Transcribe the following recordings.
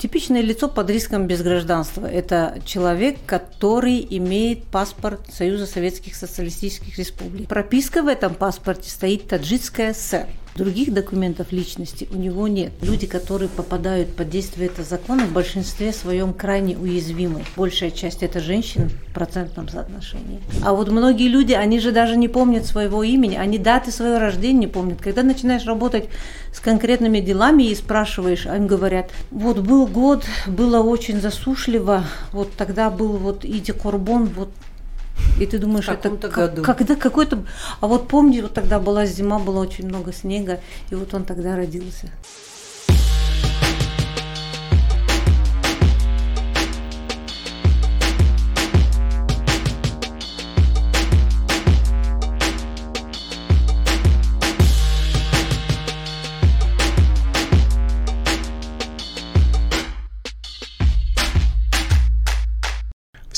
Типичное лицо под риском без гражданства – это человек, который имеет паспорт Союза Советских Социалистических Республик. Прописка в этом паспорте стоит таджикская ССР. Других документов личности у него нет. Люди, которые попадают под действие этого закона, в большинстве своем крайне уязвимы. Большая часть это женщин в процентном соотношении. А вот многие люди, они же даже не помнят своего имени, они даты своего рождения не помнят. Когда начинаешь работать с конкретными делами и спрашиваешь, а им говорят, вот был год, было очень засушливо, вот тогда был вот Иди Корбон, вот и ты думаешь, это году. когда какой-то... А вот помню, вот тогда была зима, было очень много снега, и вот он тогда родился.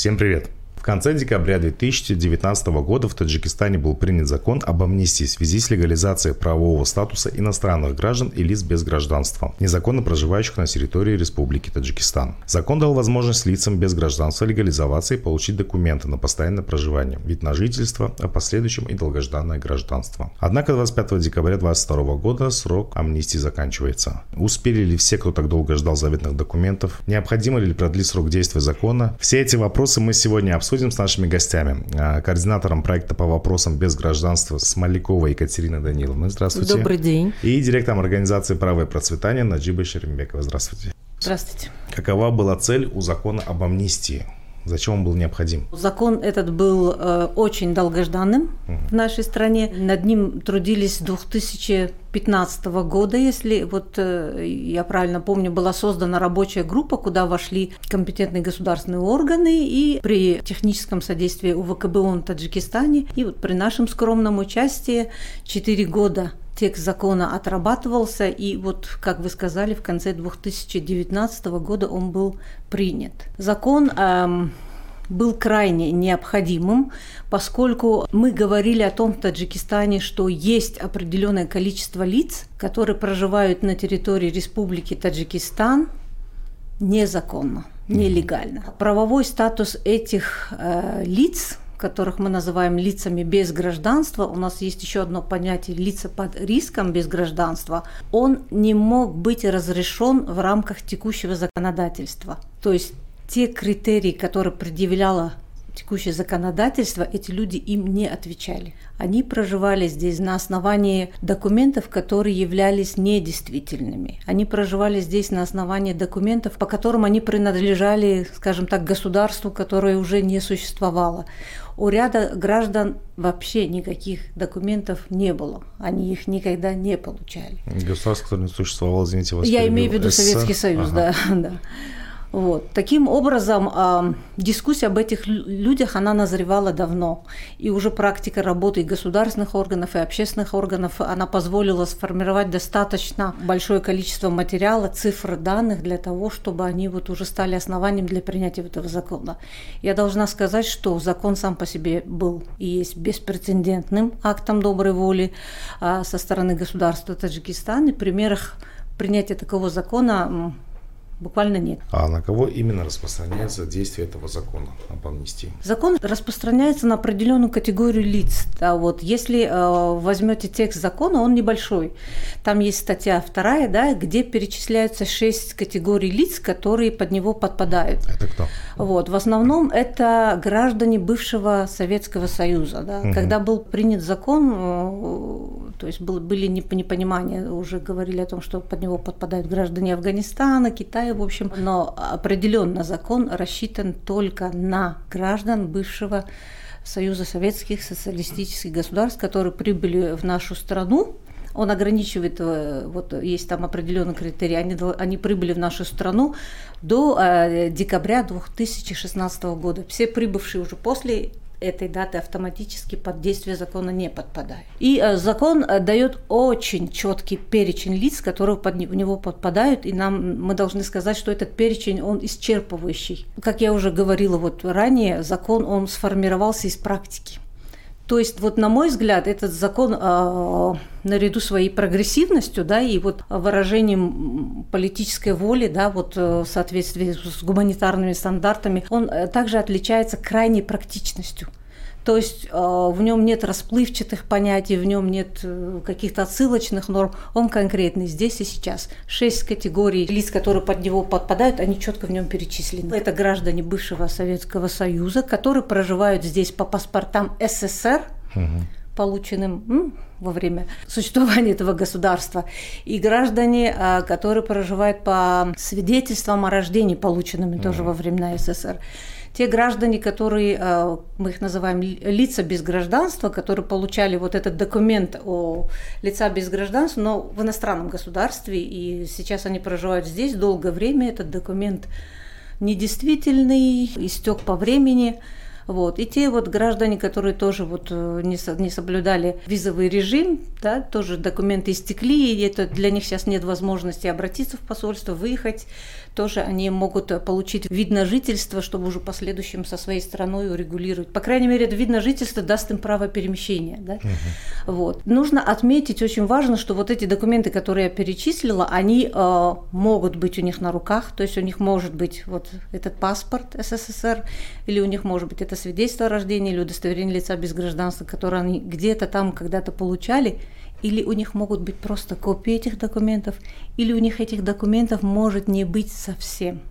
Всем привет! В конце декабря 2019 года в Таджикистане был принят закон об амнистии в связи с легализацией правового статуса иностранных граждан и лиц без гражданства, незаконно проживающих на территории Республики Таджикистан. Закон дал возможность лицам без гражданства легализоваться и получить документы на постоянное проживание, вид на жительство, а последующем и долгожданное гражданство. Однако 25 декабря 2022 года срок амнистии заканчивается. Успели ли все, кто так долго ждал заветных документов? Необходимо ли продлить срок действия закона? Все эти вопросы мы сегодня обсудим обсудим с нашими гостями. А, координатором проекта по вопросам без гражданства Смоляковой Екатерина Даниловна. Здравствуйте. Добрый день. И директором организации «Право и процветание» Наджиба Шерембекова. Здравствуйте. Здравствуйте. Какова была цель у закона об амнистии? Зачем он был необходим? Закон этот был э, очень долгожданным угу. в нашей стране. Над ним трудились с 2015 года, если вот э, я правильно помню, была создана рабочая группа, куда вошли компетентные государственные органы и при техническом содействии УВКБ ООН в Таджикистане и вот при нашем скромном участии 4 года текст закона отрабатывался, и вот, как вы сказали, в конце 2019 года он был принят. Закон эм, был крайне необходимым, поскольку мы говорили о том в Таджикистане, что есть определенное количество лиц, которые проживают на территории Республики Таджикистан незаконно, нелегально. Правовой статус этих э, лиц которых мы называем лицами без гражданства, у нас есть еще одно понятие лица под риском без гражданства, он не мог быть разрешен в рамках текущего законодательства. То есть те критерии, которые предъявляло текущее законодательство, эти люди им не отвечали. Они проживали здесь на основании документов, которые являлись недействительными. Они проживали здесь на основании документов, по которым они принадлежали, скажем так, государству, которое уже не существовало. У ряда граждан вообще никаких документов не было. Они их никогда не получали. Государство, которое не существовало, извините, вас Я имею в виду Советский Союз, ага. да, да. Вот. Таким образом, э, дискуссия об этих людях, она назревала давно. И уже практика работы и государственных органов, и общественных органов, она позволила сформировать достаточно большое количество материала, цифр, данных для того, чтобы они вот уже стали основанием для принятия этого закона. Я должна сказать, что закон сам по себе был и есть беспрецедентным актом доброй воли э, со стороны государства Таджикистана. И в примерах принятия такого закона буквально нет. А на кого именно распространяется действие этого закона об амнистии? Закон распространяется на определенную категорию лиц. Да, вот, если э, возьмете текст закона, он небольшой. Там есть статья вторая, да, где перечисляются шесть категорий лиц, которые под него подпадают. Это кто? Вот, в основном это граждане бывшего Советского Союза. Да. Угу. Когда был принят закон, э, то есть был, были непонимания, уже говорили о том, что под него подпадают граждане Афганистана, Китая, в общем, но определенно закон рассчитан только на граждан бывшего Союза Советских Социалистических Государств, которые прибыли в нашу страну он ограничивает, э, вот есть там определенные критерии, они, они прибыли в нашу страну до э, декабря 2016 года. Все прибывшие уже после этой даты автоматически под действие закона не подпадают. И э, закон э, дает очень четкий перечень лиц, которые под, него подпадают, и нам мы должны сказать, что этот перечень он исчерпывающий. Как я уже говорила вот ранее, закон он сформировался из практики. То есть, вот на мой взгляд, этот закон э, наряду своей прогрессивностью, да, и вот выражением политической воли, да, вот в соответствии с гуманитарными стандартами, он также отличается крайней практичностью. То есть э, в нем нет расплывчатых понятий, в нем нет э, каких-то отсылочных норм. Он конкретный здесь и сейчас. Шесть категорий лиц, которые под него подпадают, они четко в нем перечислены. Это граждане бывшего Советского Союза, которые проживают здесь по паспортам СССР, угу. полученным во время существования этого государства, и граждане, э, которые проживают по свидетельствам о рождении, полученным угу. тоже во времена СССР те граждане, которые, э, мы их называем лица без гражданства, которые получали вот этот документ о лица без гражданства, но в иностранном государстве, и сейчас они проживают здесь долгое время, этот документ недействительный, истек по времени, вот. И те вот граждане, которые тоже вот э, не, не соблюдали визовый режим, да, тоже документы истекли, и это для них сейчас нет возможности обратиться в посольство, выехать, тоже они могут э, получить вид на жительство, чтобы уже в последующем со своей страной урегулировать. По крайней мере, это вид на жительство даст им право перемещения. Да? Угу. Вот. Нужно отметить, очень важно, что вот эти документы, которые я перечислила, они э, могут быть у них на руках, то есть у них может быть вот этот паспорт СССР, или у них может быть это свидетельство о рождении или удостоверение лица без гражданства, которое они где-то там когда-то получали, или у них могут быть просто копии этих документов, или у них этих документов может не быть совсем.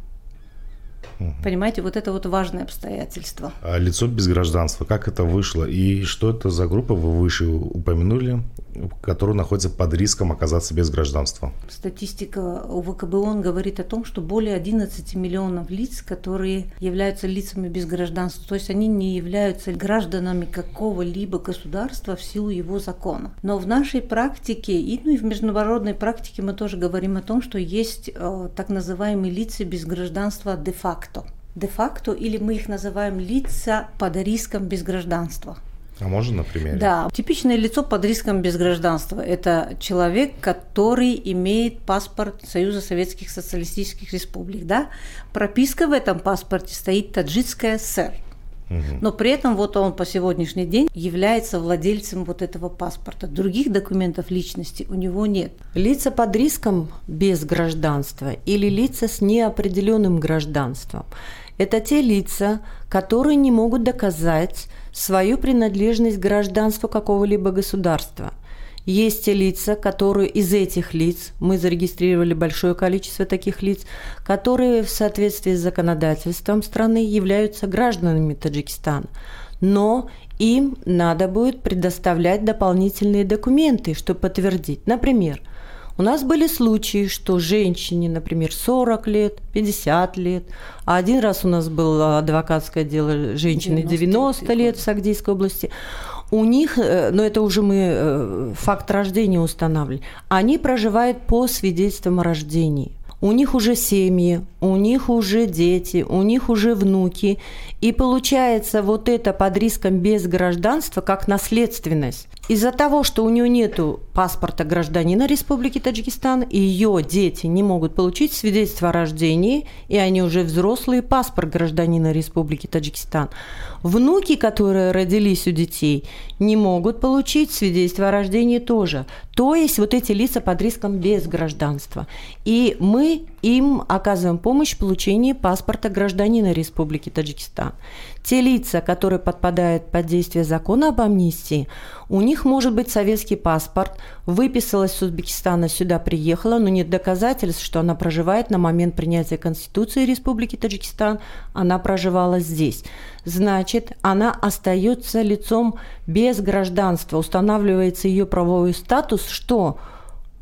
Угу. Понимаете, вот это вот важное обстоятельство. А лицо без гражданства, как это вышло? И что это за группа, вы выше упомянули, которая находится под риском оказаться без гражданства? Статистика УВКБ ООН говорит о том, что более 11 миллионов лиц, которые являются лицами без гражданства, то есть они не являются гражданами какого-либо государства в силу его закона. Но в нашей практике, и, ну, и в международной практике мы тоже говорим о том, что есть э, так называемые лица без гражданства де-факто. Де-факто, или мы их называем лица под риском без гражданства. А можно на примере? Да. Типичное лицо под риском без гражданства – это человек, который имеет паспорт Союза Советских Социалистических Республик. Да? Прописка в этом паспорте стоит Таджикская ССР. Но при этом вот он по сегодняшний день является владельцем вот этого паспорта. Других документов личности у него нет. Лица под риском без гражданства или лица с неопределенным гражданством – это те лица, которые не могут доказать свою принадлежность к гражданству какого-либо государства. Есть те лица, которые из этих лиц, мы зарегистрировали большое количество таких лиц, которые в соответствии с законодательством страны являются гражданами Таджикистана. Но им надо будет предоставлять дополнительные документы, чтобы подтвердить. Например, у нас были случаи, что женщине, например, 40 лет, 50 лет, а один раз у нас было адвокатское дело женщины 90, 90 лет в Сагдийской области, у них, э, но это уже мы э, факт рождения устанавливали, они проживают по свидетельствам о рождении у них уже семьи, у них уже дети, у них уже внуки. И получается вот это под риском без гражданства как наследственность. Из-за того, что у нее нет паспорта гражданина Республики Таджикистан, ее дети не могут получить свидетельство о рождении, и они уже взрослые, паспорт гражданина Республики Таджикистан. Внуки, которые родились у детей, не могут получить свидетельство о рождении тоже. То есть вот эти лица под риском без гражданства. И мы им оказываем помощь в получении паспорта гражданина Республики Таджикистан. Те лица, которые подпадают под действие закона об амнистии, у них может быть советский паспорт, выписалась с Узбекистана, сюда приехала, но нет доказательств, что она проживает на момент принятия Конституции Республики Таджикистан, она проживала здесь. Значит, она остается лицом без гражданства, устанавливается ее правовой статус, что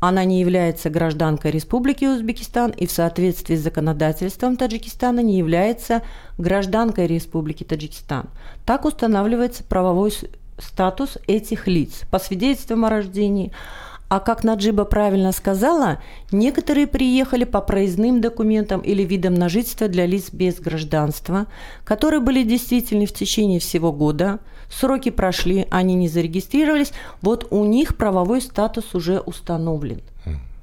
она не является гражданкой Республики Узбекистан и в соответствии с законодательством Таджикистана не является гражданкой Республики Таджикистан. Так устанавливается правовой статус этих лиц по свидетельствам о рождении. А как Наджиба правильно сказала, некоторые приехали по проездным документам или видам на жительство для лиц без гражданства, которые были действительны в течение всего года – сроки прошли, они не зарегистрировались, вот у них правовой статус уже установлен.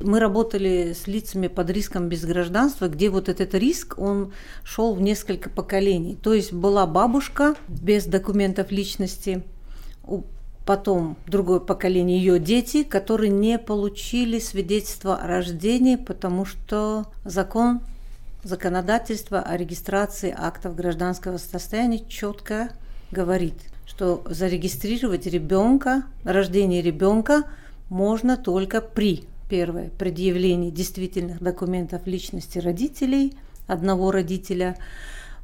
Мы работали с лицами под риском без гражданства, где вот этот риск, он шел в несколько поколений. То есть была бабушка без документов личности, потом другое поколение, ее дети, которые не получили свидетельство о рождении, потому что закон, законодательство о регистрации актов гражданского состояния четко говорит, что зарегистрировать ребенка, рождение ребенка можно только при первое предъявлении действительных документов личности родителей, одного родителя,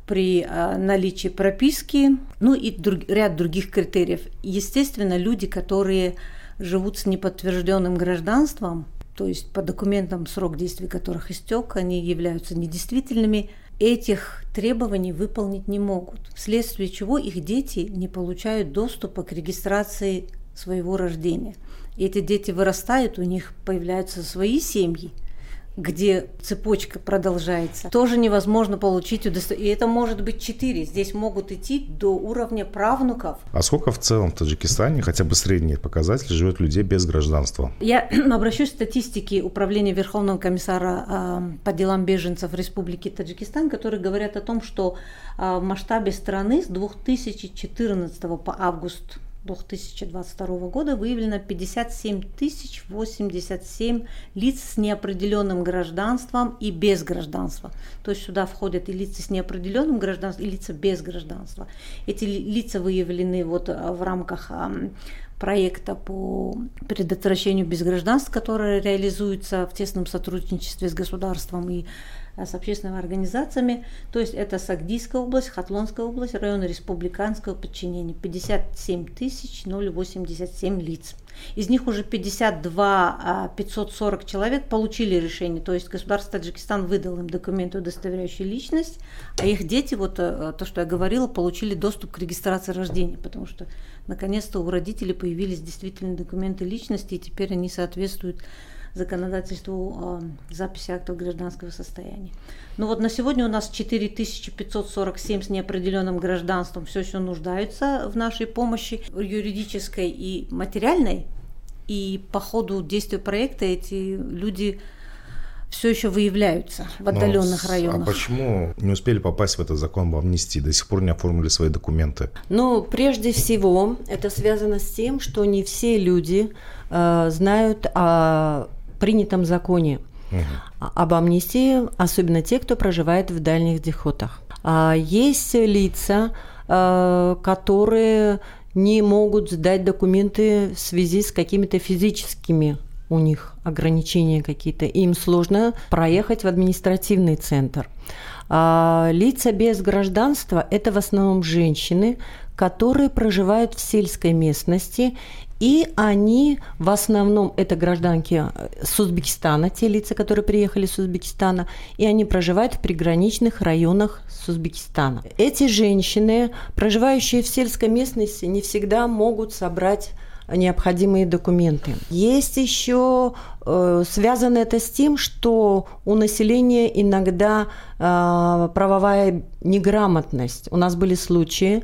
при а, наличии прописки, ну и друг, ряд других критериев. Естественно, люди, которые живут с неподтвержденным гражданством, то есть по документам, срок действия которых истек, они являются недействительными, этих требований выполнить не могут, вследствие чего их дети не получают доступа к регистрации своего рождения. Эти дети вырастают, у них появляются свои семьи – где цепочка продолжается, тоже невозможно получить удостоверение. И это может быть четыре. Здесь могут идти до уровня правнуков. А сколько в целом в Таджикистане, хотя бы средний показатель, живет людей без гражданства? Я обращусь к статистике Управления Верховного комиссара э, по делам беженцев Республики Таджикистан, которые говорят о том, что э, в масштабе страны с 2014 по август 2022 года выявлено 57 087 лиц с неопределенным гражданством и без гражданства. То есть сюда входят и лица с неопределенным гражданством, и лица без гражданства. Эти лица выявлены вот а, в рамках проекта по предотвращению безгражданств, который реализуется в тесном сотрудничестве с государством и с общественными организациями. То есть это Сагдийская область, Хатлонская область, район республиканского подчинения. 57 087 лиц. Из них уже 52 540 а, человек получили решение, то есть государство Таджикистан выдал им документы, удостоверяющие личность, а их дети, вот э, то, что я говорила, получили доступ к регистрации рождения, потому что наконец-то у родителей появились действительно документы личности, и теперь они соответствуют законодательству э, записи актов гражданского состояния. Но вот на сегодня у нас 4547 с неопределенным гражданством все еще нуждаются в нашей помощи юридической и материальной. И по ходу действия проекта эти люди все еще выявляются в отдаленных Но, районах. А почему не успели попасть в этот закон об амнистии, до сих пор не оформили свои документы? Ну, прежде всего, это связано с тем, что не все люди э, знают о принятом законе угу. об амнистии, особенно те, кто проживает в дальних дихотах. А есть лица, э, которые не могут сдать документы в связи с какими-то физическими у них ограничения какие-то, им сложно проехать в административный центр. А лица без гражданства – это в основном женщины, которые проживают в сельской местности и они в основном это гражданки э, с Узбекистана, те лица, которые приехали с Узбекистана, и они проживают в приграничных районах с Узбекистана. Эти женщины, проживающие в сельской местности, не всегда могут собрать необходимые документы. Есть еще э, связано это с тем, что у населения иногда э, правовая неграмотность. У нас были случаи,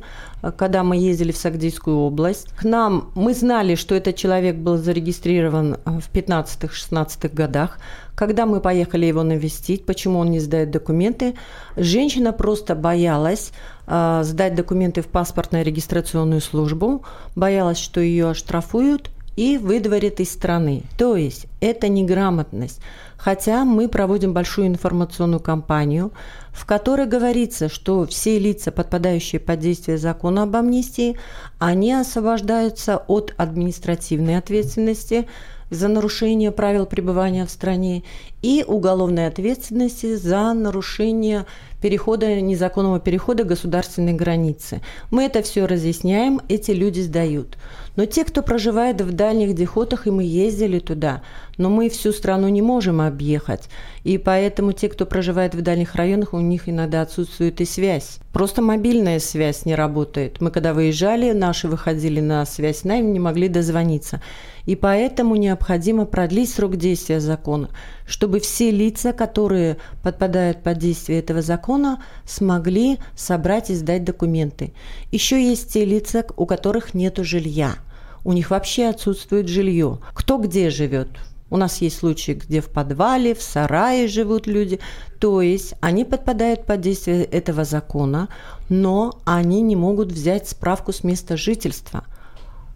когда мы ездили в Сагдийскую область. К нам мы знали, что этот человек был зарегистрирован в 15-16 годах. Когда мы поехали его навестить, почему он не сдает документы, женщина просто боялась э, сдать документы в паспортную регистрационную службу, боялась, что ее оштрафуют и выдворят из страны. То есть это неграмотность. Хотя мы проводим большую информационную кампанию, в которой говорится, что все лица, подпадающие под действие закона об амнистии, они освобождаются от административной ответственности за нарушение правил пребывания в стране и уголовной ответственности за нарушение перехода, незаконного перехода государственной границы. Мы это все разъясняем, эти люди сдают. Но те, кто проживает в дальних дихотах, и мы ездили туда, но мы всю страну не можем объехать. И поэтому те, кто проживает в дальних районах, у них иногда отсутствует и связь. Просто мобильная связь не работает. Мы когда выезжали, наши выходили на связь с нами, не могли дозвониться. И поэтому необходимо продлить срок действия закона, чтобы все лица, которые подпадают под действие этого закона, смогли собрать и сдать документы. Еще есть те лица, у которых нет жилья. У них вообще отсутствует жилье. Кто где живет? У нас есть случаи, где в подвале, в сарае живут люди. То есть они подпадают под действие этого закона, но они не могут взять справку с места жительства –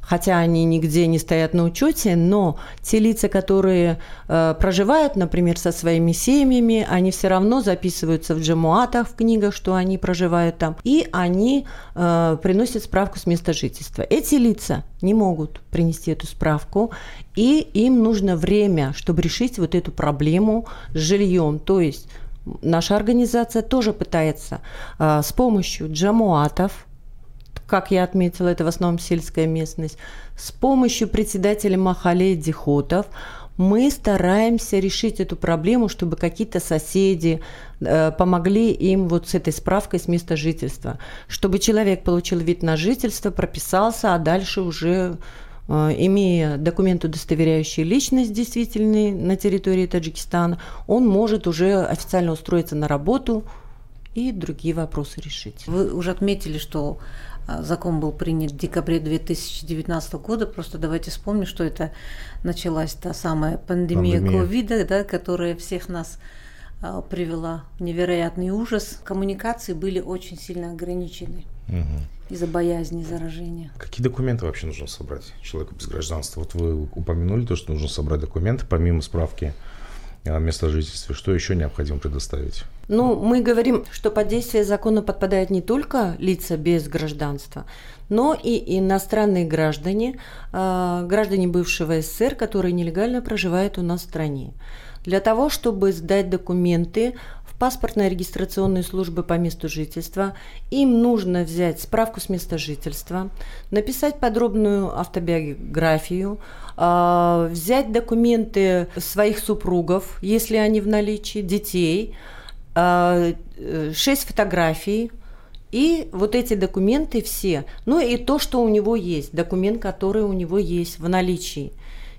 хотя они нигде не стоят на учете, но те лица, которые э, проживают, например, со своими семьями, они все равно записываются в джамуатах, в книгах, что они проживают там, и они э, приносят справку с места жительства. Эти лица не могут принести эту справку, и им нужно время, чтобы решить вот эту проблему с жильем. То есть наша организация тоже пытается э, с помощью джамуатов, как я отметила, это в основном сельская местность, с помощью председателя Махале Дихотов мы стараемся решить эту проблему, чтобы какие-то соседи э, помогли им вот с этой справкой с места жительства, чтобы человек получил вид на жительство, прописался, а дальше уже э, имея документ, удостоверяющий личность действительный на территории Таджикистана, он может уже официально устроиться на работу и другие вопросы решить. Вы уже отметили, что закон был принят в декабре 2019 года. Просто давайте вспомним, что это началась та самая пандемия ковида, да, которая всех нас а, привела в невероятный ужас. Коммуникации были очень сильно ограничены угу. из-за боязни заражения. Какие документы вообще нужно собрать человеку без гражданства? Вот вы упомянули то, что нужно собрать документы, помимо справки о место жительства. Что еще необходимо предоставить? Ну, мы говорим, что под действие закона подпадают не только лица без гражданства, но и иностранные граждане, а, граждане бывшего СССР, которые нелегально проживают у нас в стране. Для того, чтобы сдать документы паспортной регистрационной службы по месту жительства, им нужно взять справку с места жительства, написать подробную автобиографию, а, взять документы своих супругов, если они в наличии, детей – а, шесть фотографий, и вот эти документы все, ну и то, что у него есть, документ, который у него есть в наличии.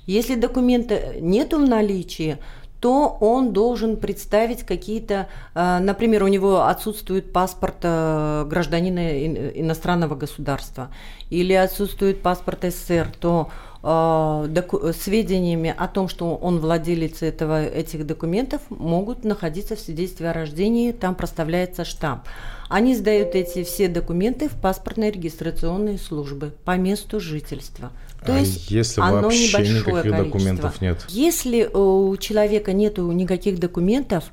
Если документа нет в наличии, то он должен представить какие-то, а, например, у него отсутствует паспорт а, гражданина иностранного государства или отсутствует паспорт СССР, то Э, сведениями о том, что он владелец этого, этих документов, могут находиться в свидетельстве о рождении, там проставляется штамп. Они сдают эти все документы в паспортные регистрационные службы по месту жительства. То а есть если оно вообще небольшое никаких количество. документов нет? Если у человека нет никаких документов,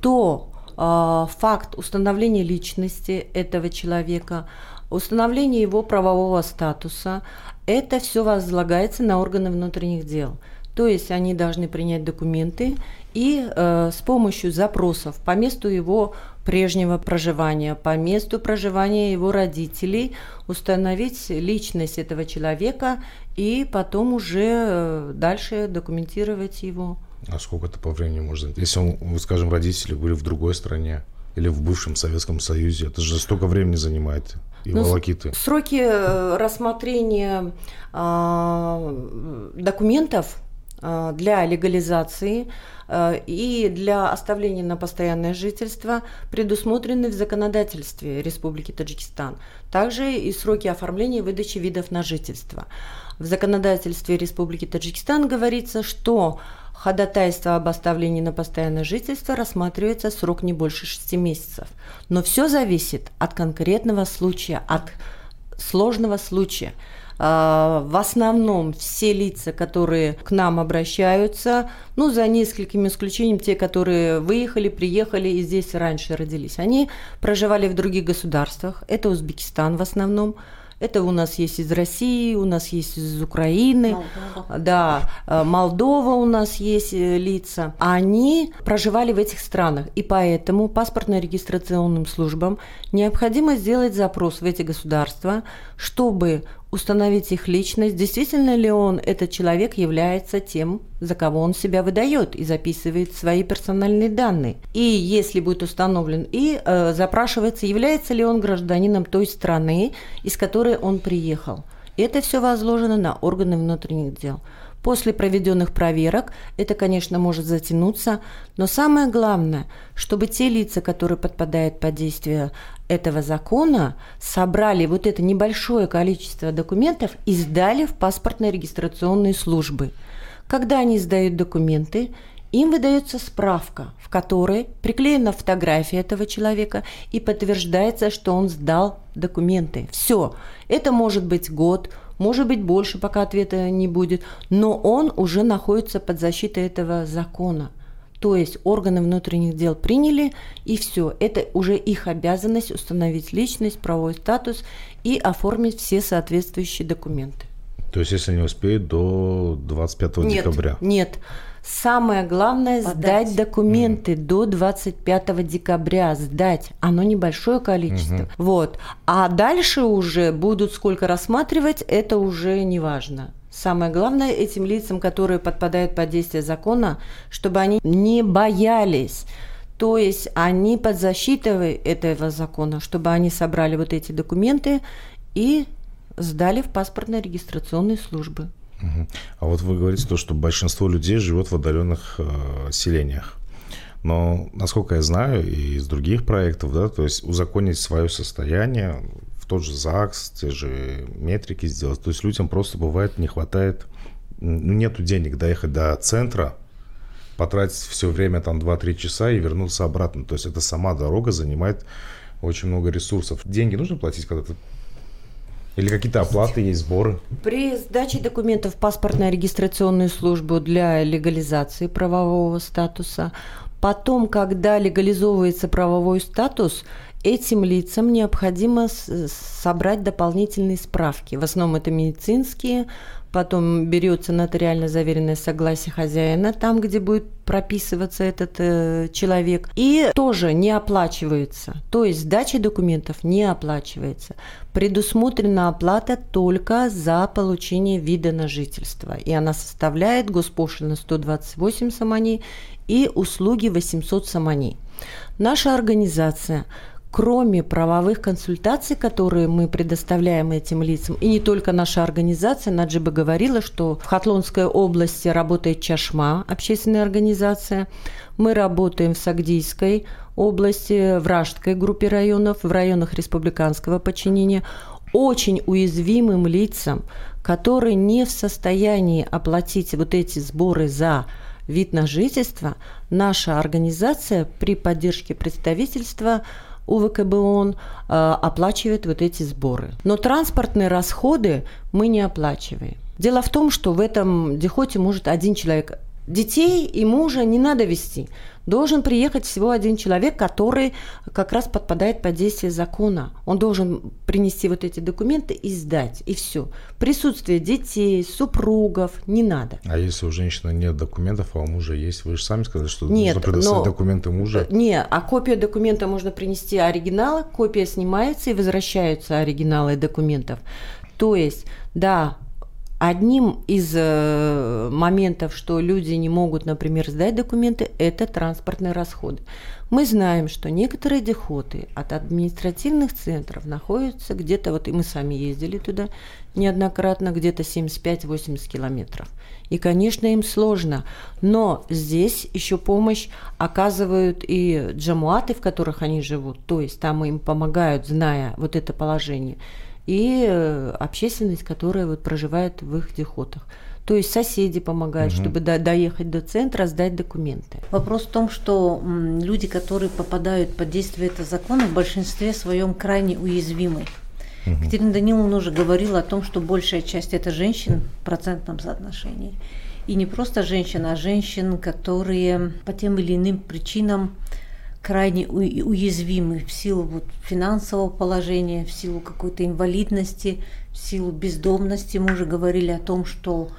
то э, факт установления личности этого человека, установление его правового статуса, это все возлагается на органы внутренних дел. То есть они должны принять документы и э, с помощью запросов по месту его прежнего проживания, по месту проживания его родителей установить личность этого человека и потом уже э, дальше документировать его. А сколько это по времени может Если, он, скажем, родители были в другой стране или в бывшем Советском Союзе, это же столько времени занимает и ну, волокиты? Сроки э, рассмотрения э, документов для легализации э, и для оставления на постоянное жительство предусмотрены в законодательстве Республики Таджикистан. Также и сроки оформления и выдачи видов на жительство. В законодательстве Республики Таджикистан говорится, что ходатайство об оставлении на постоянное жительство рассматривается срок не больше 6 месяцев. Но все зависит от конкретного случая, от сложного случая. А, в основном все лица, которые к нам обращаются, ну, за несколькими исключениями, те, которые выехали, приехали и здесь раньше родились, они проживали в других государствах. Это Узбекистан в основном, это у нас есть из России, у нас есть из Украины, Молдова. да, э, Молдова у нас есть э, лица. Они проживали в этих странах, и поэтому паспортно-регистрационным службам необходимо сделать запрос в эти государства, чтобы установить их личность, действительно ли он, этот человек, является тем, за кого он себя выдает и записывает свои персональные данные. И если будет установлен, и э, запрашивается, является ли он гражданином той страны, из которой он приехал. Это все возложено на органы внутренних дел. После проведенных проверок это, конечно, может затянуться, но самое главное, чтобы те лица, которые подпадают под действие этого закона, собрали вот это небольшое количество документов и сдали в паспортно-регистрационные службы. Когда они сдают документы, им выдается справка, в которой приклеена фотография этого человека и подтверждается, что он сдал документы. Все. Это может быть год, может быть больше, пока ответа не будет, но он уже находится под защитой этого закона. То есть органы внутренних дел приняли, и все. Это уже их обязанность установить личность, правовой статус и оформить все соответствующие документы. То есть, если не успеют, до 25 нет, декабря? Нет. Самое главное Подать. сдать документы mm. до 25 декабря. Сдать. Оно небольшое количество. Mm-hmm. Вот. А дальше уже будут сколько рассматривать, это уже не важно. Самое главное этим лицам, которые подпадают под действие закона, чтобы они не боялись. То есть они под защитой этого закона, чтобы они собрали вот эти документы и сдали в паспортно-регистрационные службы. А вот вы говорите то, что большинство людей живет в отдаленных э, селениях. Но, насколько я знаю, и из других проектов, да, то есть узаконить свое состояние, тот же ЗАГС, те же метрики сделать. То есть людям просто бывает не хватает, ну, нету денег доехать до центра, потратить все время там 2-3 часа и вернуться обратно. То есть это сама дорога занимает очень много ресурсов. Деньги нужно платить, когда ты или какие-то оплаты есть, сборы? При сдаче документов в паспортно-регистрационную службу для легализации правового статуса, потом, когда легализовывается правовой статус, этим лицам необходимо собрать дополнительные справки. В основном это медицинские, потом берется нотариально заверенное согласие хозяина, там, где будет прописываться этот э, человек, и тоже не оплачивается. То есть сдача документов не оплачивается. Предусмотрена оплата только за получение вида на жительство, и она составляет госпошлина 128 саманей и услуги 800 саманей. Наша организация кроме правовых консультаций, которые мы предоставляем этим лицам, и не только наша организация, Наджиба говорила, что в Хатлонской области работает Чашма, общественная организация, мы работаем в Сагдийской области, в Раштской группе районов, в районах республиканского подчинения, очень уязвимым лицам, которые не в состоянии оплатить вот эти сборы за вид на жительство, наша организация при поддержке представительства УВКБ ООН э, оплачивает вот эти сборы. Но транспортные расходы мы не оплачиваем. Дело в том, что в этом дихоте может один человек Детей и мужа не надо вести. Должен приехать всего один человек, который как раз подпадает под действие закона. Он должен принести вот эти документы и сдать, и все. Присутствие детей, супругов не надо. А если у женщины нет документов, а у мужа есть? Вы же сами сказали, что нет, нужно предоставить но... документы мужа. Не, а копию документа можно принести оригинала, копия снимается и возвращаются оригиналы документов. То есть, да, Одним из э, моментов, что люди не могут, например, сдать документы, это транспортные расходы. Мы знаем, что некоторые дехоты от административных центров находятся где-то, вот и мы сами ездили туда неоднократно, где-то 75-80 километров. И, конечно, им сложно. Но здесь еще помощь оказывают и джамуаты, в которых они живут. То есть там им помогают, зная вот это положение и э, общественность, которая вот проживает в их дихотах. То есть соседи помогают, угу. чтобы до, доехать до центра, сдать документы. Вопрос в том, что люди, которые попадают под действие этого закона, в большинстве своем крайне уязвимы. Угу. Катерина Даниловна уже говорила о том, что большая часть это женщин в процентном соотношении. И не просто женщин, а женщин, которые по тем или иным причинам крайне уязвимы в силу вот финансового положения, в силу какой-то инвалидности, в силу бездомности. Мы уже говорили о том, что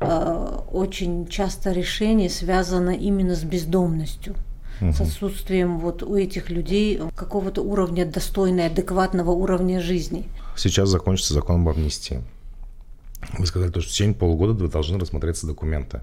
э, очень часто решение связано именно с бездомностью с отсутствием вот у этих людей какого-то уровня достойного, адекватного уровня жизни. Сейчас закончится закон об амнистии. Вы сказали, что в течение полугода вы должны рассмотреться документы.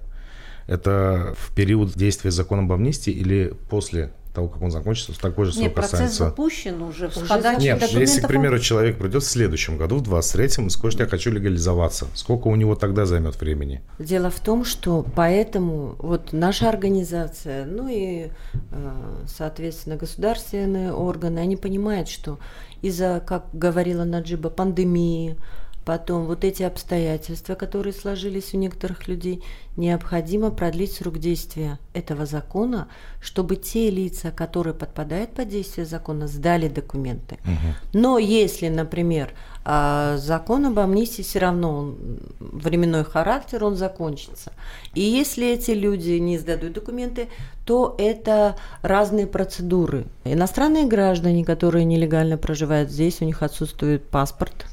Это в период действия закона об амнистии или после того, как он закончится, такой же срок Нет, процесс касается... запущен уже. уже подаче Нет, документов... если, к примеру, человек придет в следующем году, в 23-м, и скажет, я хочу легализоваться, сколько у него тогда займет времени? Дело в том, что поэтому вот наша организация, ну и, э, соответственно, государственные органы, они понимают, что из-за, как говорила Наджиба, пандемии, потом вот эти обстоятельства, которые сложились у некоторых людей, необходимо продлить срок действия этого закона, чтобы те лица, которые подпадают под действие закона, сдали документы. Угу. Но если, например, а, закон об амнистии все равно он, временной характер, он закончится. И если эти люди не сдадут документы, то это разные процедуры. Иностранные граждане, которые нелегально проживают здесь, у них отсутствует паспорт,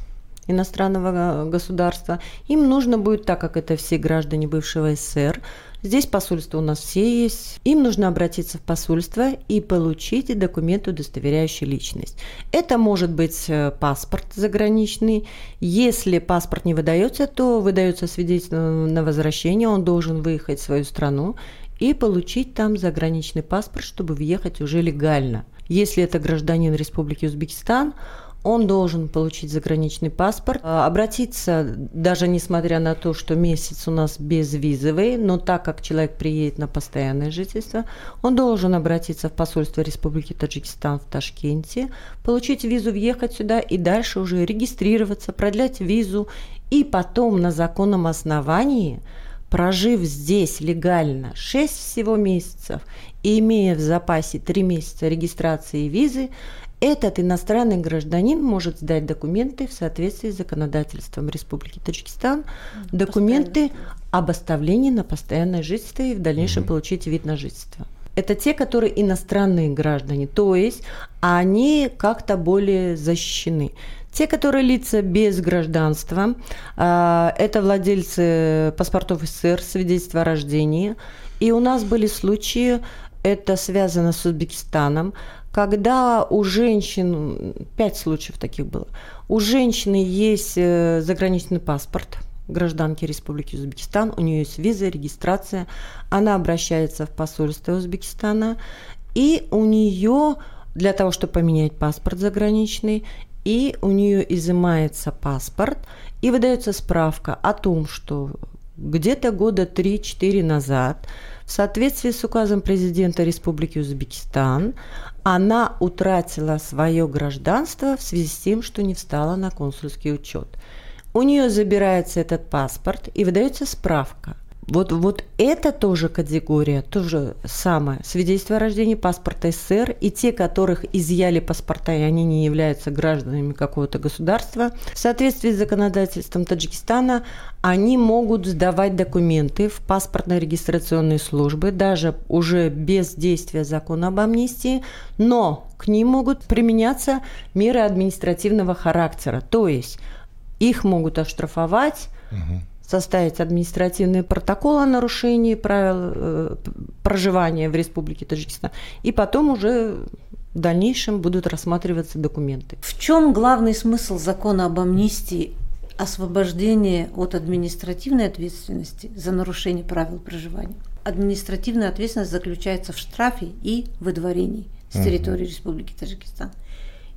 иностранного э, государства. Им нужно будет, так как это все граждане бывшего СССР, здесь посольство у нас все есть, им нужно обратиться в посольство и получить документ, удостоверяющий личность. Это может быть э, паспорт заграничный. Если паспорт не выдается, то выдается свидетельство на возвращение, он должен выехать в свою страну и получить там заграничный паспорт, чтобы въехать уже легально. Если это гражданин Республики Узбекистан, он должен получить заграничный паспорт, а, обратиться, даже несмотря на то, что месяц у нас безвизовый, но так как человек приедет на постоянное жительство, он должен обратиться в посольство Республики Таджикистан в Ташкенте, получить визу, въехать сюда и дальше уже регистрироваться, продлять визу. И потом на законном основании прожив здесь легально 6 всего месяцев и имея в запасе 3 месяца регистрации визы, этот иностранный гражданин может сдать документы в соответствии с законодательством Республики Таджикистан, документы об оставлении на постоянное жительство и в дальнейшем угу. получить вид на жительство. Это те, которые иностранные граждане, то есть они как-то более защищены. Те, которые лица без гражданства, а, это владельцы паспортов СССР, свидетельства о рождении. И у нас были случаи, это связано с Узбекистаном, когда у женщин, пять случаев таких было, у женщины есть э, заграничный паспорт гражданки Республики Узбекистан, у нее есть виза, регистрация, она обращается в посольство Узбекистана, и у нее для того, чтобы поменять паспорт заграничный, и у нее изымается паспорт, и выдается справка о том, что где-то года 3-4 назад в соответствии с указом президента Республики Узбекистан она утратила свое гражданство в связи с тем, что не встала на консульский учет. У нее забирается этот паспорт и выдается справка – вот, вот это тоже категория, тоже самое. Свидетельство о рождении, паспорт СССР и те, которых изъяли паспорта, и они не являются гражданами какого-то государства. В соответствии с законодательством Таджикистана они могут сдавать документы в паспортно-регистрационные службы, даже уже без действия закона об амнистии, но к ним могут применяться меры административного характера, то есть их могут оштрафовать, угу составить административный протокол о нарушении правил э, проживания в Республике Таджикистан, и потом уже в дальнейшем будут рассматриваться документы. В чем главный смысл закона об амнистии освобождение от административной ответственности за нарушение правил проживания? Административная ответственность заключается в штрафе и выдворении с территории Республики Таджикистан.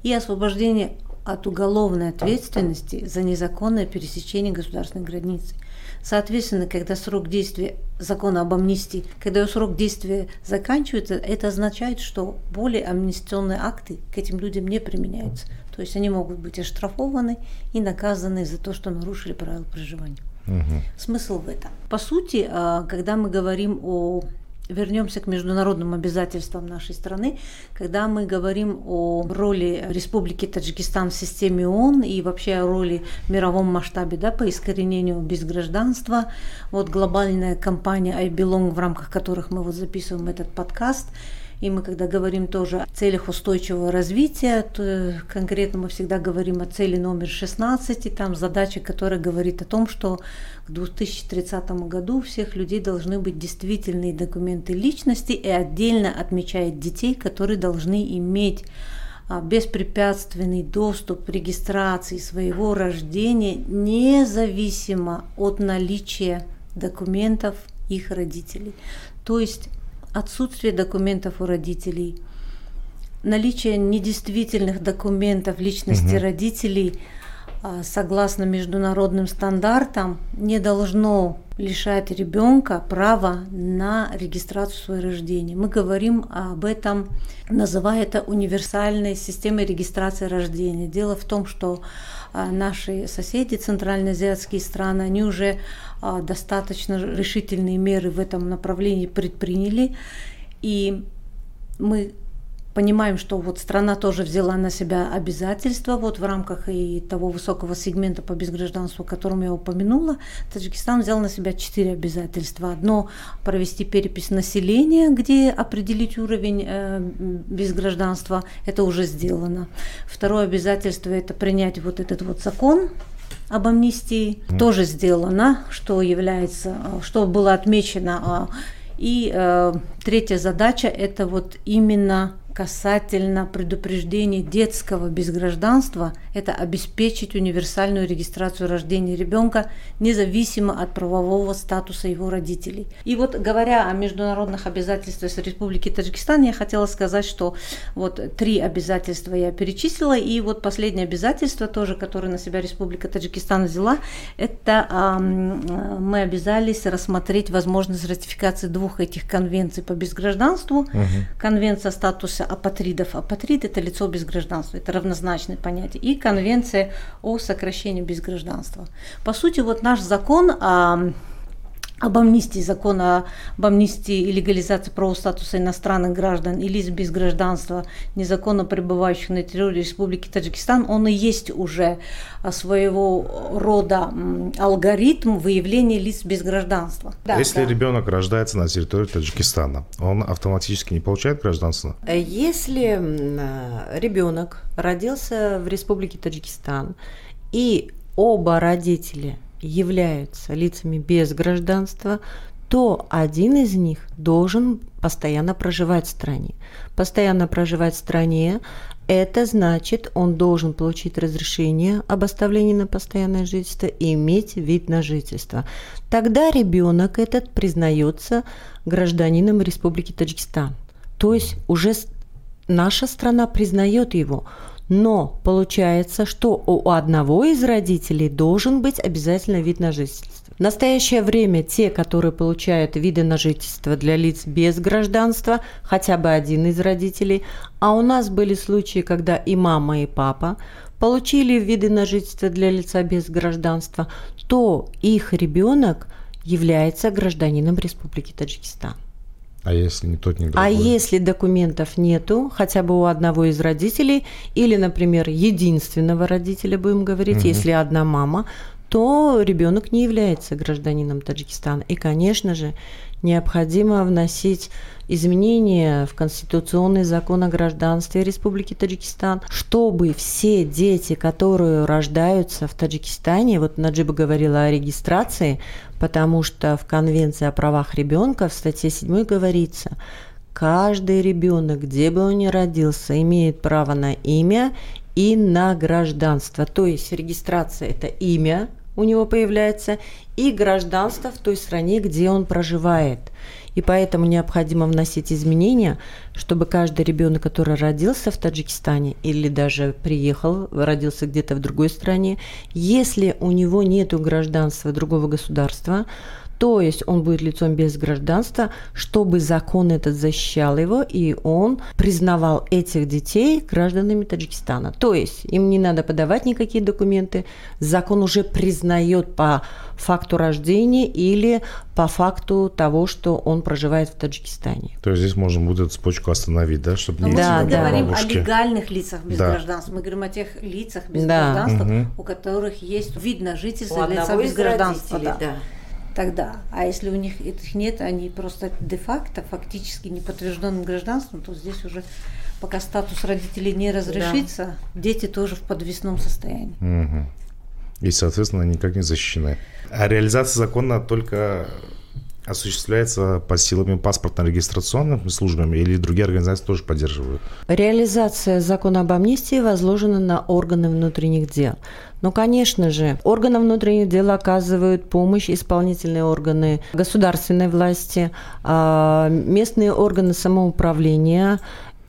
И освобождение от уголовной ответственности за незаконное пересечение государственной границы. Соответственно, когда срок действия закона об амнистии, когда его срок действия заканчивается, это означает, что более амнистионные акты к этим людям не применяются. То есть они могут быть оштрафованы и наказаны за то, что нарушили правила проживания. Угу. Смысл в этом. По сути, а, когда мы говорим о вернемся к международным обязательствам нашей страны, когда мы говорим о роли Республики Таджикистан в системе ООН и вообще о роли в мировом масштабе да, по искоренению безгражданства. Вот глобальная кампания I Belong, в рамках которых мы вот записываем этот подкаст – и мы, когда говорим тоже о целях устойчивого развития, то конкретно мы всегда говорим о цели номер 16, и там задача, которая говорит о том, что к 2030 году у всех людей должны быть действительные документы личности, и отдельно отмечает детей, которые должны иметь а, беспрепятственный доступ к регистрации своего рождения независимо от наличия документов их родителей. То есть отсутствие документов у родителей, наличие недействительных документов личности угу. родителей а, согласно международным стандартам, не должно лишать ребенка права на регистрацию своего рождения. Мы говорим об этом, называя это универсальной системой регистрации рождения. Дело в том, что наши соседи, центральноазиатские страны, они уже а, достаточно решительные меры в этом направлении предприняли. И мы понимаем, что вот страна тоже взяла на себя обязательства вот в рамках и того высокого сегмента по безгражданству, о котором я упомянула. Таджикистан взял на себя четыре обязательства. Одно – провести перепись населения, где определить уровень э, безгражданства. Это уже сделано. Второе обязательство – это принять вот этот вот закон об амнистии. Mm. Тоже сделано, что является, э, что было отмечено. Э, и э, третья задача – это вот именно касательно предупреждения детского безгражданства – это обеспечить универсальную регистрацию рождения ребенка независимо от правового статуса его родителей. И вот говоря о международных обязательствах Республики Таджикистан, я хотела сказать, что вот три обязательства я перечислила, и вот последнее обязательство тоже, которое на себя Республика Таджикистан взяла, это э, мы обязались рассмотреть возможность ратификации двух этих конвенций по безгражданству. Угу. Конвенция статуса апатридов. Апатрид – это лицо без гражданства, это равнозначное понятие. И конвенция о сокращении без гражданства. По сути, вот наш закон о об амнистии, закона об амнистии и легализации правового статуса иностранных граждан и лиц без гражданства, незаконно пребывающих на территории Республики Таджикистан, он и есть уже а, своего рода алгоритм выявления лиц без гражданства. Да, Если да. ребенок рождается на территории Таджикистана, он автоматически не получает гражданство? Если ребенок родился в Республике Таджикистан и оба родителя – являются лицами без гражданства, то один из них должен постоянно проживать в стране. Постоянно проживать в стране – это значит, он должен получить разрешение об оставлении на постоянное жительство и иметь вид на жительство. Тогда ребенок этот признается гражданином Республики Таджикистан. То есть уже наша страна признает его. Но получается, что у одного из родителей должен быть обязательно вид на жительство. В настоящее время те, которые получают виды на жительство для лиц без гражданства, хотя бы один из родителей, а у нас были случаи, когда и мама, и папа получили виды на жительство для лица без гражданства, то их ребенок является гражданином Республики Таджикистан. А если не тот, ни другой? А если документов нету, хотя бы у одного из родителей, или, например, единственного родителя, будем говорить, угу. если одна мама, то ребенок не является гражданином Таджикистана. И, конечно же, необходимо вносить изменения в Конституционный закон о гражданстве Республики Таджикистан, чтобы все дети, которые рождаются в Таджикистане, вот Наджиба говорила о регистрации, потому что в Конвенции о правах ребенка в статье 7 говорится, каждый ребенок, где бы он ни родился, имеет право на имя и на гражданство. То есть регистрация – это имя, у него появляется, и гражданство в той стране, где он проживает. И поэтому необходимо вносить изменения, чтобы каждый ребенок, который родился в Таджикистане или даже приехал, родился где-то в другой стране, если у него нет гражданства другого государства, то есть он будет лицом без гражданства, чтобы закон этот защищал его, и он признавал этих детей гражданами Таджикистана. То есть им не надо подавать никакие документы, закон уже признает по факту рождения или по факту того, что он проживает в Таджикистане. То есть здесь можно будет цепочку остановить, да, чтобы не да, Мы да. говорим бабушки. о легальных лицах без да. гражданства, мы говорим о тех лицах без да. гражданства, угу. у которых есть вид на жительство лица без гражданства. Да. Да тогда. А если у них этих нет, они просто де-факто, фактически не подтвержденным гражданством, то здесь уже пока статус родителей не разрешится, да. дети тоже в подвесном состоянии. Угу. И, соответственно, никак не защищены. А реализация закона только осуществляется по силами паспортно-регистрационными службами или другие организации тоже поддерживают? Реализация закона об амнистии возложена на органы внутренних дел. Но, конечно же, органы внутренних дел оказывают помощь исполнительные органы государственной власти, а, местные органы самоуправления,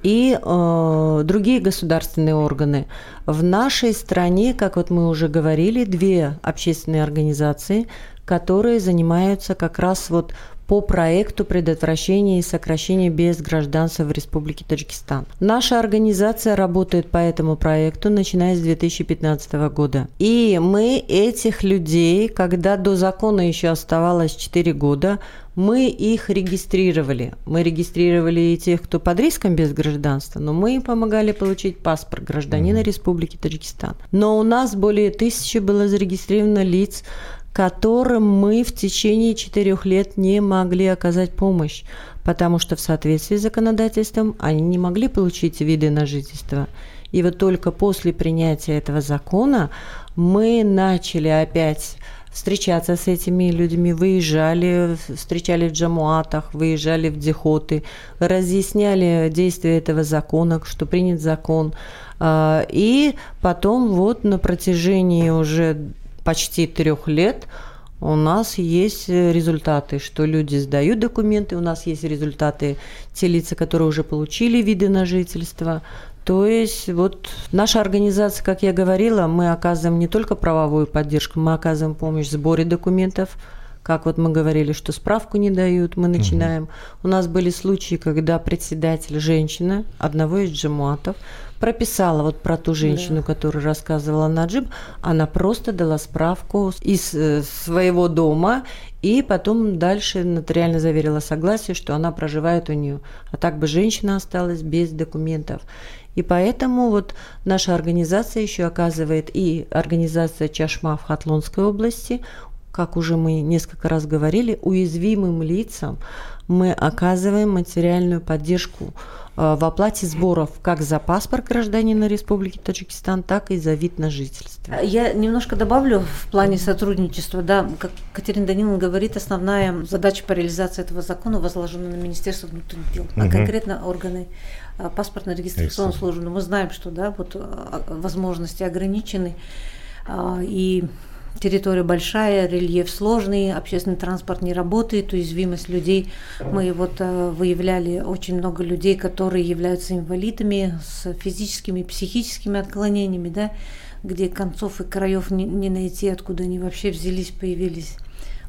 и э, другие государственные органы. В нашей стране, как вот мы уже говорили, две общественные организации, которые занимаются как раз вот по проекту предотвращения и сокращения без гражданства в Республике Таджикистан. Наша организация работает по этому проекту, начиная с 2015 года. И мы этих людей, когда до закона еще оставалось 4 года, мы их регистрировали. Мы регистрировали и тех, кто под риском без гражданства, но мы им помогали получить паспорт гражданина mm-hmm. Республики Таджикистан. Но у нас более тысячи было зарегистрировано лиц, которым мы в течение четырех лет не могли оказать помощь, потому что в соответствии с законодательством они не могли получить виды на жительство. И вот только после принятия этого закона мы начали опять встречаться с этими людьми, выезжали, встречали в джамуатах, выезжали в дихоты, разъясняли действие этого закона, что принят закон. А, и потом вот на протяжении уже почти трех лет у нас есть результаты, что люди сдают документы, у нас есть результаты те лица, которые уже получили виды на жительство. То есть вот наша организация, как я говорила, мы оказываем не только правовую поддержку, мы оказываем помощь в сборе документов, как вот мы говорили, что справку не дают, мы начинаем. Угу. У нас были случаи, когда председатель женщина одного из джемуатов прописала вот про ту женщину, да. которую рассказывала Наджиб, она просто дала справку из э, своего дома и потом дальше нотариально заверила согласие, что она проживает у нее. А так бы женщина осталась без документов. И поэтому вот наша организация еще оказывает, и организация Чашма в Хатлонской области, как уже мы несколько раз говорили, уязвимым лицам мы оказываем материальную поддержку э, в оплате сборов как за паспорт гражданина Республики Таджикистан, так и за вид на жительство. Я немножко добавлю в плане сотрудничества. Да, как Катерина Даниловна говорит, основная задача по реализации этого закона возложена на Министерство внутренних дел, угу. а конкретно органы э, паспортно-регистрационной службы. Мы знаем, что да, вот э, возможности ограничены. И территория большая, рельеф сложный, общественный транспорт не работает, уязвимость людей. Мы вот э, выявляли очень много людей, которые являются инвалидами с физическими и психическими отклонениями, да, где концов и краев не, не найти, откуда они вообще взялись, появились.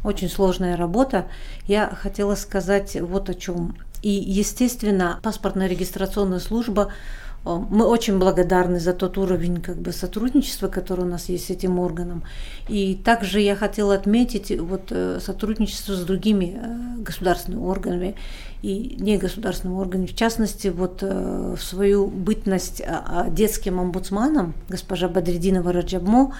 Очень сложная работа. Я хотела сказать вот о чем. И, естественно, паспортная регистрационная служба мы очень благодарны за тот уровень как бы, сотрудничества, который у нас есть с этим органом. И также я хотела отметить вот, э, сотрудничество с другими э, государственными органами и негосударственными органами. В частности, вот э, в свою бытность а, а, детским омбудсманом госпожа Бадридинова Раджабмо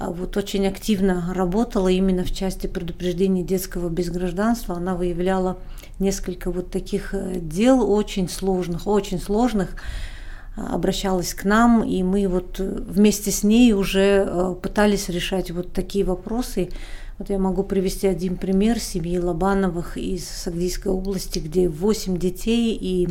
вот очень активно работала именно в части предупреждения детского безгражданства. Она выявляла несколько вот таких дел очень сложных, очень сложных, обращалась к нам, и мы вот вместе с ней уже э, пытались решать вот такие вопросы. Вот я могу привести один пример семьи Лобановых из Сагдийской области, где 8 детей и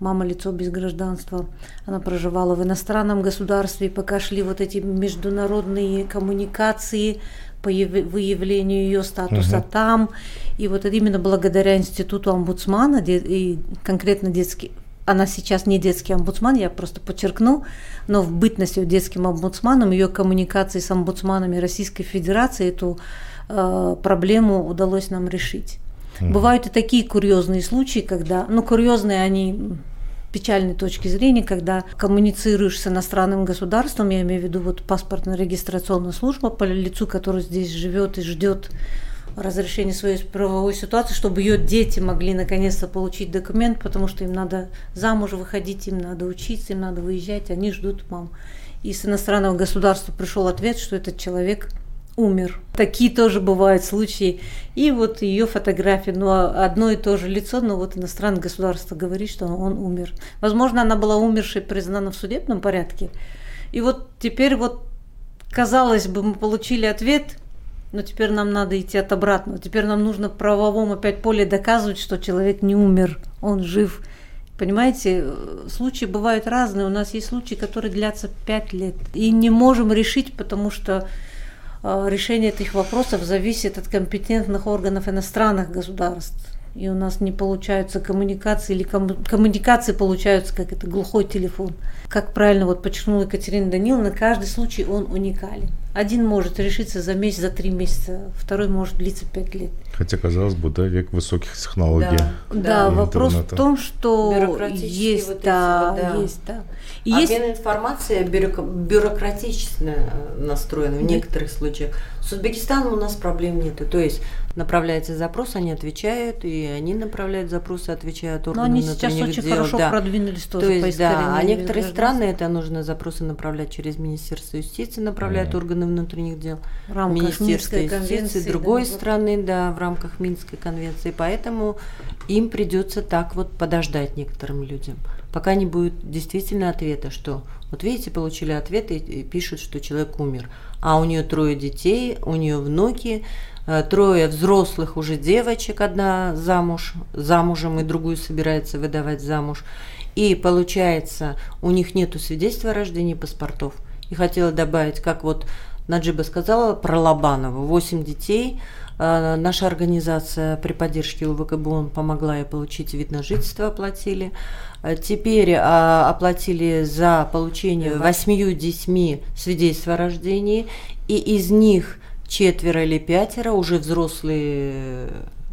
мама лицо без гражданства. Она проживала в иностранном государстве, и пока шли вот эти международные коммуникации, по выявлению ее статуса угу. там. И вот именно благодаря институту омбудсмана и конкретно детский она сейчас не детский омбудсман, я просто подчеркну, но в бытности детским омбудсманом, ее коммуникации с омбудсманами Российской Федерации эту э, проблему удалось нам решить. Mm. Бывают и такие курьезные случаи, когда, ну, курьезные они печальной точки зрения, когда коммуницируешь с иностранным государством, я имею в виду вот паспортно-регистрационная служба по лицу, который здесь живет и ждет разрешение своей правовой ситуации, чтобы ее дети могли наконец-то получить документ, потому что им надо замуж выходить, им надо учиться, им надо выезжать, они ждут мам. И с иностранного государства пришел ответ, что этот человек умер. Такие тоже бывают случаи. И вот ее фотография, ну, а одно и то же лицо, но вот иностранное государство говорит, что он умер. Возможно, она была умершей, признана в судебном порядке. И вот теперь вот, казалось бы, мы получили ответ, но теперь нам надо идти от обратного. Теперь нам нужно в правовом опять поле доказывать, что человек не умер, он жив. Понимаете, случаи бывают разные. У нас есть случаи, которые длятся пять лет. И не можем решить, потому что э, решение этих вопросов зависит от компетентных органов иностранных государств. и у нас не получаются коммуникации, или ком- коммуникации получаются как это глухой телефон. Как правильно вот подчеркнула Екатерина Даниловна, каждый случай он уникален. Один может решиться за месяц, за три месяца, второй может длиться пять лет. Хотя, казалось бы, да, век высоких технологий. Да, да вопрос в том, что есть, вот да, вот, да. есть, да. И Обмен есть информацией бюрока- бюрократично настроен в некоторых случаях. С Узбекистаном у нас проблем нет. То есть направляется запрос, они отвечают, и они направляют запросы, отвечают но органам они сейчас очень дел. хорошо да. продвинулись тоже То по есть, да, а некоторые страны это нужно запросы направлять через Министерство юстиции, направляют Мгм. органы внутренних дел. в рамках Министерство Минской юстиции конвенции, другой да, вот. страны, да, в рамках Минской конвенции. Поэтому им придется так вот подождать некоторым людям, пока не будет действительно ответа, что вот видите, получили ответ и, и пишут, что человек умер, а у нее трое детей, у нее внуки, э, трое взрослых уже девочек, одна замуж, замужем и другую собирается выдавать замуж. И получается, у них нету свидетельства о рождении паспортов. И хотела добавить, как вот Наджиба сказала про Лобанова. Восемь детей. А, Наша организация при поддержке УВКБ ООН помогла ей получить вид на жительство, оплатили. А Теперь а, оплатили за получение восьмию детьми свидетельства о рождении. И из них четверо или пятеро уже взрослые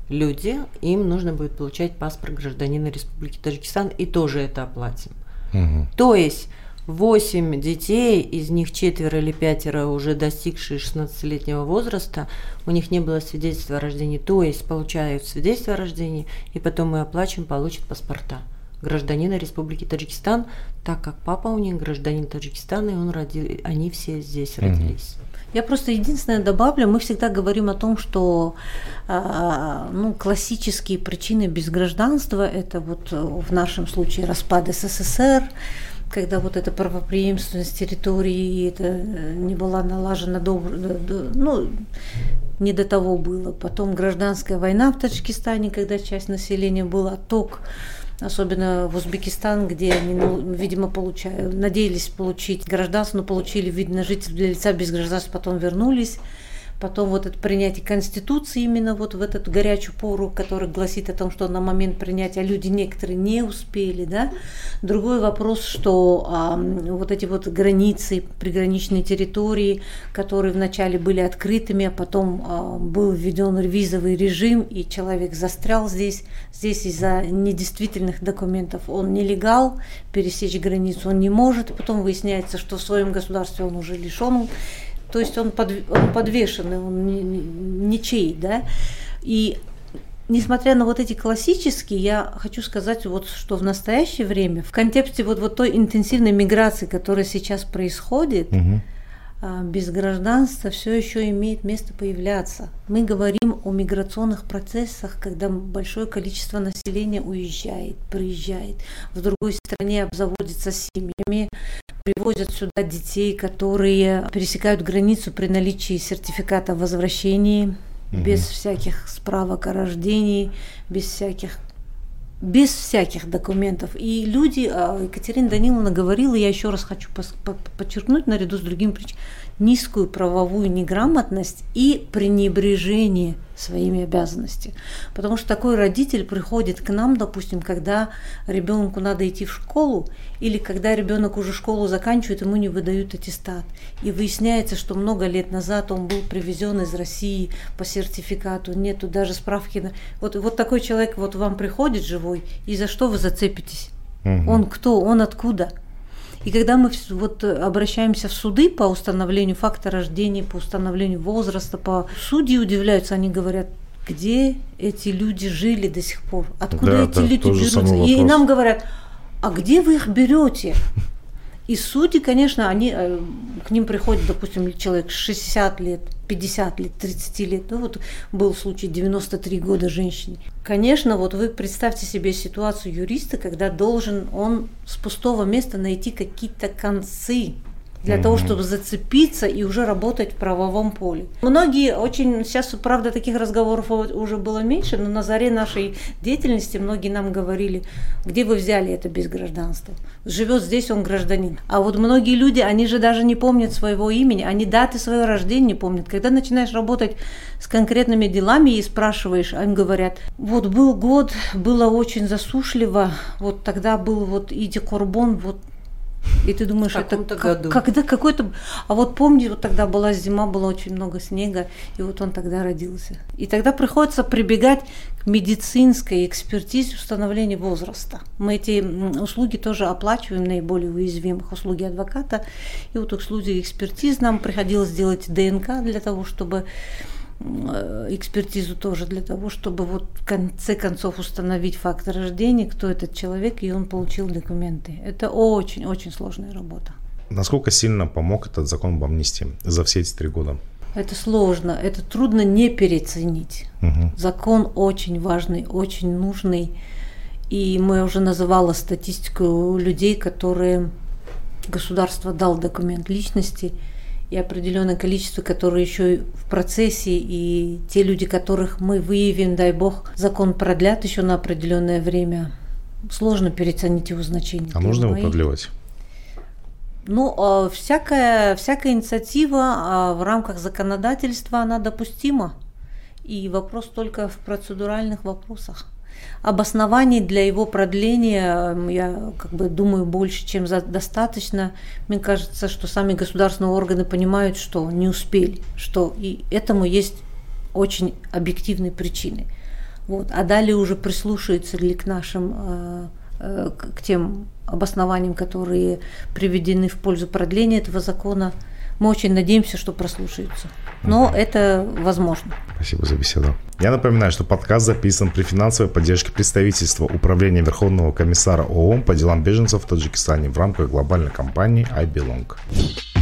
люди, им нужно будет получать паспорт гражданина Республики Таджикистан, и тоже это оплатим. Мгм. То есть 8 детей, из них четверо или пятеро уже достигшие 16-летнего возраста, у них не было свидетельства о рождении, то есть получают свидетельство о рождении, и потом мы оплачиваем, получат паспорта гражданина Республики Таджикистан, так как папа у них гражданин Таджикистана, и он родил, они все здесь Мгм. родились. Я просто единственное добавлю, мы всегда говорим о том, что а, ну, классические причины безгражданства – это вот в нашем случае распад СССР, когда вот эта правопреемственность территории это э, не была налажена добр... ну, не до того было. Потом гражданская война в Таджикистане, когда часть населения был отток, особенно в Узбекистан, где они, ну, видимо, получали, надеялись получить гражданство, но получили вид на жительство для лица без гражданства, потом вернулись. Потом вот это принятие Конституции именно вот в эту горячую пору, которая гласит о том, что на момент принятия люди некоторые не успели, да. Другой вопрос, что а, вот эти вот границы, приграничные территории, которые вначале были открытыми, а потом а, был введен визовый режим, и человек застрял здесь. Здесь из-за недействительных документов он нелегал, пересечь границу он не может, потом выясняется, что в своем государстве он уже лишен то есть он, под, он подвешенный, он ничей, да. И несмотря на вот эти классические, я хочу сказать, вот, что в настоящее время, в контексте вот, вот той интенсивной миграции, которая сейчас происходит, а, без гражданства все еще имеет место появляться. Мы говорим о миграционных процессах, когда большое количество населения уезжает, приезжает, в другой стране обзаводится семьями, привозят сюда детей, которые пересекают границу при наличии сертификата о возвращении, Мгм. без всяких справок о рождении, без всяких без всяких документов. И люди, а, Екатерина Даниловна говорила, я еще раз хочу подчеркнуть, наряду с причинами, низкую правовую неграмотность и пренебрежение своими обязанностями. Потому что такой родитель приходит к нам, допустим, когда ребенку надо идти в школу, или когда ребенок уже школу заканчивает, ему не выдают аттестат. И выясняется, что много лет назад он был привезен из России по сертификату, нету даже справки. на- Вот, вот такой человек вот вам приходит живой, и за что вы зацепитесь? Мгм. Он кто? Он откуда? И когда мы вот э, обращаемся в суды по установлению факта рождения, по установлению возраста, по судьи удивляются, они говорят, где эти люди жили до сих пор? Откуда Да, эти да, люди берутся? И, нам говорят, а где вы их берете? И судьи, конечно, они, э, к ним приходит, допустим, человек 60 лет, 50 лет, 30 лет. Ну вот был случай 93 года женщине. Конечно, вот вы представьте себе ситуацию юриста, когда должен он с пустого места найти какие-то концы для угу. того, чтобы зацепиться и уже работать в правовом поле. Многие очень, сейчас, правда, таких разговоров уже было меньше, но на заре нашей деятельности многие нам говорили, где вы взяли это без гражданства. Живет здесь, он гражданин. А вот многие люди, они же даже не помнят своего имени, они даты своего рождения не помнят. Когда начинаешь работать с конкретными делами и спрашиваешь, а им говорят, вот был год, было очень засушливо, вот тогда был вот Иди Корбон, вот и ты думаешь, это году. когда какой-то... А вот помни, вот тогда была зима, было очень много снега, и вот он тогда родился. И тогда приходится прибегать к медицинской экспертизе установления возраста. Мы эти услуги тоже оплачиваем, наиболее уязвимых услуги адвоката. И вот услуги экспертиз нам приходилось делать ДНК для того, чтобы экспертизу тоже для того, чтобы вот в конце концов установить факт рождения, кто этот человек, и он получил документы. Это очень-очень сложная работа. Насколько сильно помог этот закон об амнистии за все эти три года? Это сложно, это трудно не переоценить. Угу. Закон очень важный, очень нужный. И мы уже называла статистику людей, которые государство дал документ личности – и определенное количество, которые еще в процессе, и те люди, которых мы выявим, дай бог, закон продлят еще на определенное время. Сложно переоценить его значение. А нужно его продлевать? Ну, а, всякая, всякая инициатива а, в рамках законодательства, она допустима. И вопрос только в процедуральных вопросах обоснований для его продления, я как бы думаю, больше, чем за, достаточно. Мне кажется, что сами государственные органы понимают, что не успели, что и этому есть очень объективные причины. Вот. А далее уже прислушаются ли к нашим, э, э, к тем обоснованиям, которые приведены в пользу продления этого закона. Мы очень надеемся, что прослушаются. Но это возможно. Спасибо за беседу. Я напоминаю, что подкаст записан при финансовой поддержке представительства Управления Верховного комиссара ООН по делам беженцев в Таджикистане в рамках глобальной кампании «I Belong».